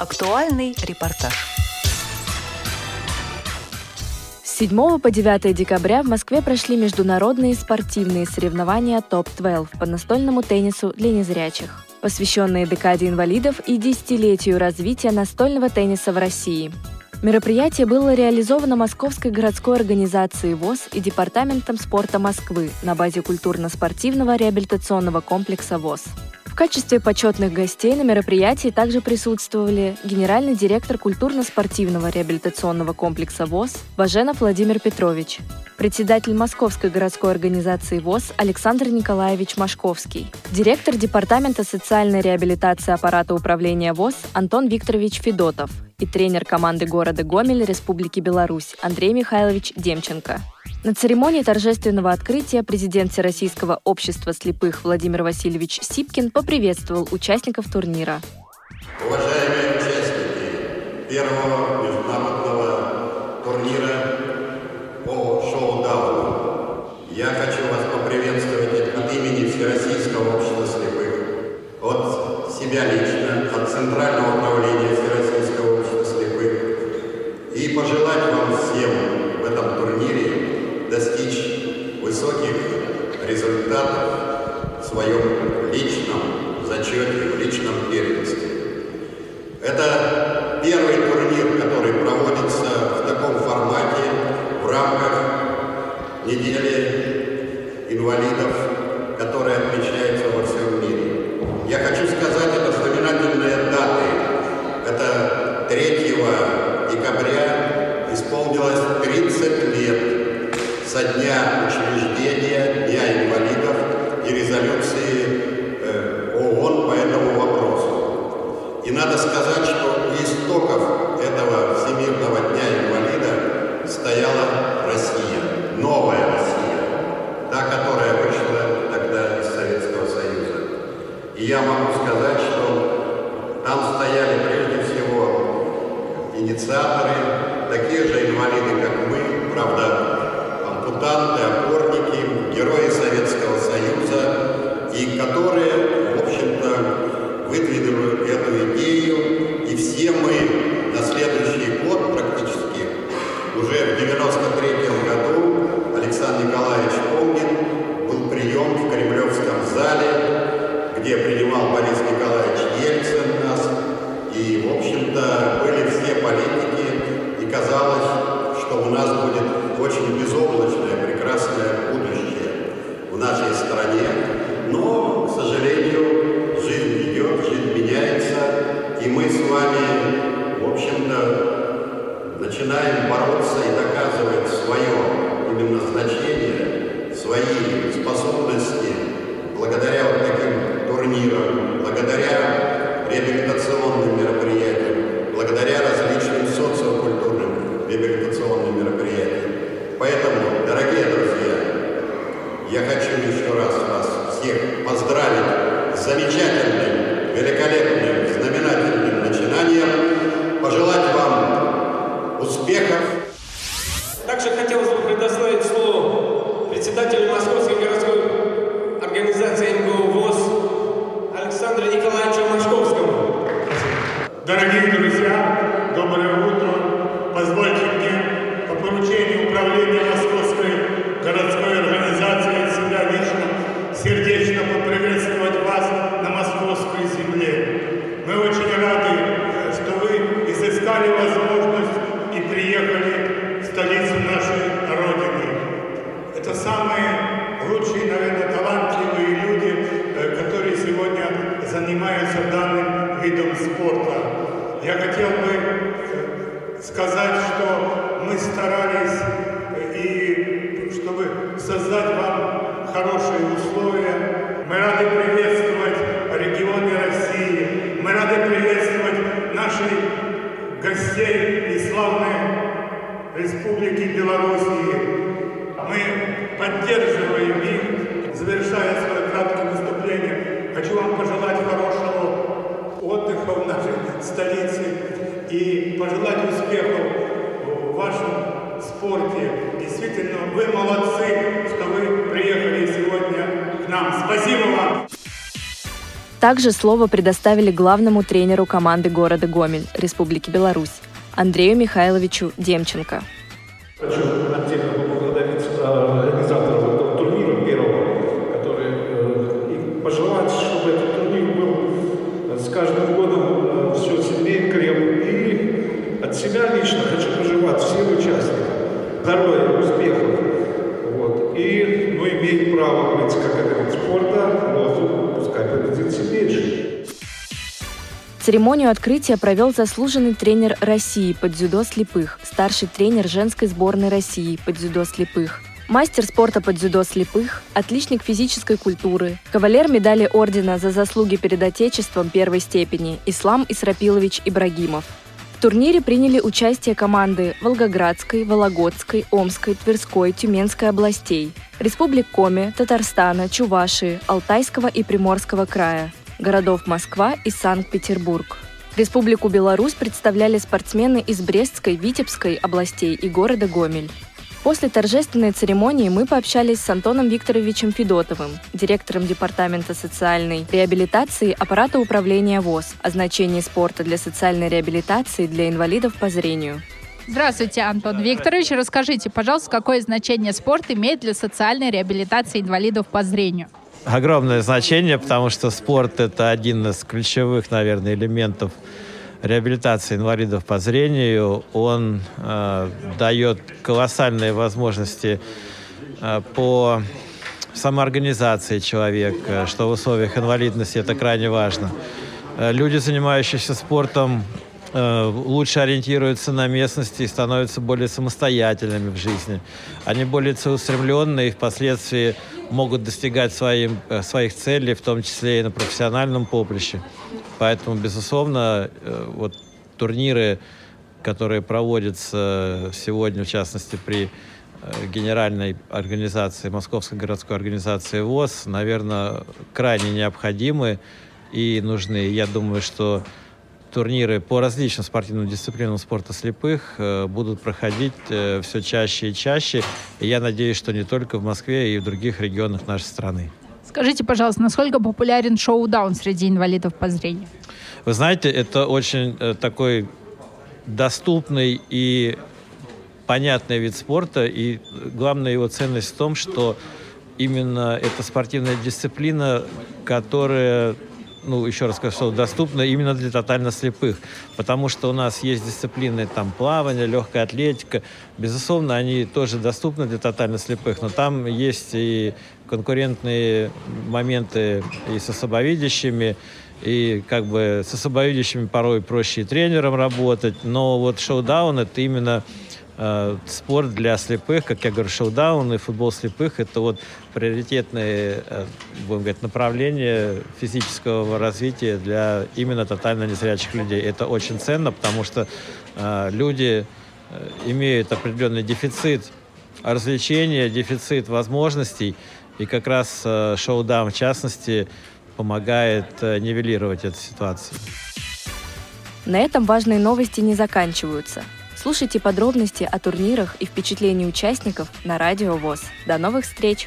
Актуальный репортаж. С 7 по 9 декабря в Москве прошли международные спортивные соревнования ТОП-12 по настольному теннису для незрячих, посвященные декаде инвалидов и десятилетию развития настольного тенниса в России. Мероприятие было реализовано Московской городской организацией ВОЗ и Департаментом спорта Москвы на базе культурно-спортивного реабилитационного комплекса ВОЗ. Качестве почетных гостей на мероприятии также присутствовали генеральный директор культурно-спортивного реабилитационного комплекса ВОЗ Баженов Владимир Петрович, председатель Московской городской организации ВОЗ Александр Николаевич Машковский, директор Департамента социальной реабилитации аппарата управления ВОЗ Антон Викторович Федотов и тренер команды города Гомель Республики Беларусь Андрей Михайлович Демченко. На церемонии торжественного открытия президент Всероссийского общества слепых Владимир Васильевич Сипкин поприветствовал участников турнира. Уважаемые участники первого международного высоких результатов в своем личном зачете, в личном первенстве. Это первый турнир, который проводится в таком формате в рамках недели инвалидов, которая отмечается во всем мире. Я хочу сказать, это знаменательные даты. Это 3 декабря исполнилось 30 лет со дня учреждения Дня инвалидов и резолюции э, ООН по этому вопросу. И надо сказать, что истоков этого Всемирного Дня инвалида стояла Россия, новая Россия, та, которая вышла тогда из Советского Союза. И я могу сказать, что там стояли прежде всего инициаторы, такие же инвалиды, как мы, правда, ампутанты, опорники, герои Советского Союза, и которые, в общем-то, выдвинули эту идею, и все мы и мы с вами, в общем-то, начинаем бороться и доказывать свое именно значение, свои способности благодаря вот таким турнирам, благодаря реабилитационным мероприятиям, сказать, что мы старались, э, и чтобы создать вам хорошие условия. Мы рады приветствовать регионы России, мы рады приветствовать наших гостей и славной Республики Белоруссии. Мы поддерживаем их, завершая свое краткое выступление. Хочу вам пожелать хорошего отдыха в нашей столице и пожелать успехов вашем спорте. Действительно, вы молодцы, что вы приехали сегодня к нам. Спасибо вам! Также слово предоставили главному тренеру команды города Гомель Республики Беларусь Андрею Михайловичу Демченко. Хочу отдельно поблагодарить организаторов этого турнира первого, которые э, и пожелать, Церемонию открытия провел заслуженный тренер России по дзюдо слепых, старший тренер женской сборной России по дзюдо слепых, мастер спорта по дзюдо слепых, отличник физической культуры, кавалер медали ордена за заслуги перед Отечеством первой степени Ислам Исрапилович Ибрагимов. В турнире приняли участие команды Волгоградской, Вологодской, Омской, Тверской, Тюменской областей, Республик Коми, Татарстана, Чувашии, Алтайского и Приморского края, городов Москва и Санкт-Петербург. Республику Беларусь представляли спортсмены из Брестской, Витебской областей и города Гомель. После торжественной церемонии мы пообщались с Антоном Викторовичем Федотовым, директором Департамента социальной реабилитации аппарата управления ВОЗ о значении спорта для социальной реабилитации для инвалидов по зрению. Здравствуйте, Антон Викторович. Расскажите, пожалуйста, какое значение спорт имеет для социальной реабилитации инвалидов по зрению? Огромное значение, потому что спорт – это один из ключевых, наверное, элементов реабилитации инвалидов по зрению. Он э, дает колоссальные возможности э, по самоорганизации человека, что в условиях инвалидности это крайне важно. Э, люди, занимающиеся спортом, э, лучше ориентируются на местности и становятся более самостоятельными в жизни. Они более целеустремленные и впоследствии могут достигать своим, э, своих целей, в том числе и на профессиональном поприще. Поэтому, безусловно, э, вот турниры, которые проводятся сегодня, в частности, при э, генеральной организации, Московской городской организации ВОЗ, наверное, крайне необходимы и нужны. Я думаю, что турниры по различным спортивным дисциплинам спорта слепых э, будут проходить э, все чаще и чаще. И я надеюсь, что не только в Москве и в других регионах нашей страны. Скажите, пожалуйста, насколько популярен шоу-даун среди инвалидов по зрению? Вы знаете, это очень э, такой доступный и понятный вид спорта. И главная его ценность в том, что именно эта спортивная дисциплина, которая ну, еще раз скажу, что доступно именно для тотально слепых, потому что у нас есть дисциплины там плавание, легкая атлетика, безусловно, они тоже доступны для тотально слепых, но там есть и конкурентные моменты и со слабовидящими, и как бы со слабовидящими порой проще и тренером работать, но вот шоу-даун это именно э, спорт для слепых, как я говорю, шоу-даун и футбол слепых, это вот приоритетные, э, будем говорить, направления физического развития для именно тотально незрячих людей. Это очень ценно, потому что э, люди э, имеют определенный дефицит развлечения, дефицит возможностей, и как раз э, шоу-даун в частности помогает э, нивелировать эту ситуацию. На этом важные новости не заканчиваются. Слушайте подробности о турнирах и впечатлении участников на Радио ВОЗ. До новых встреч!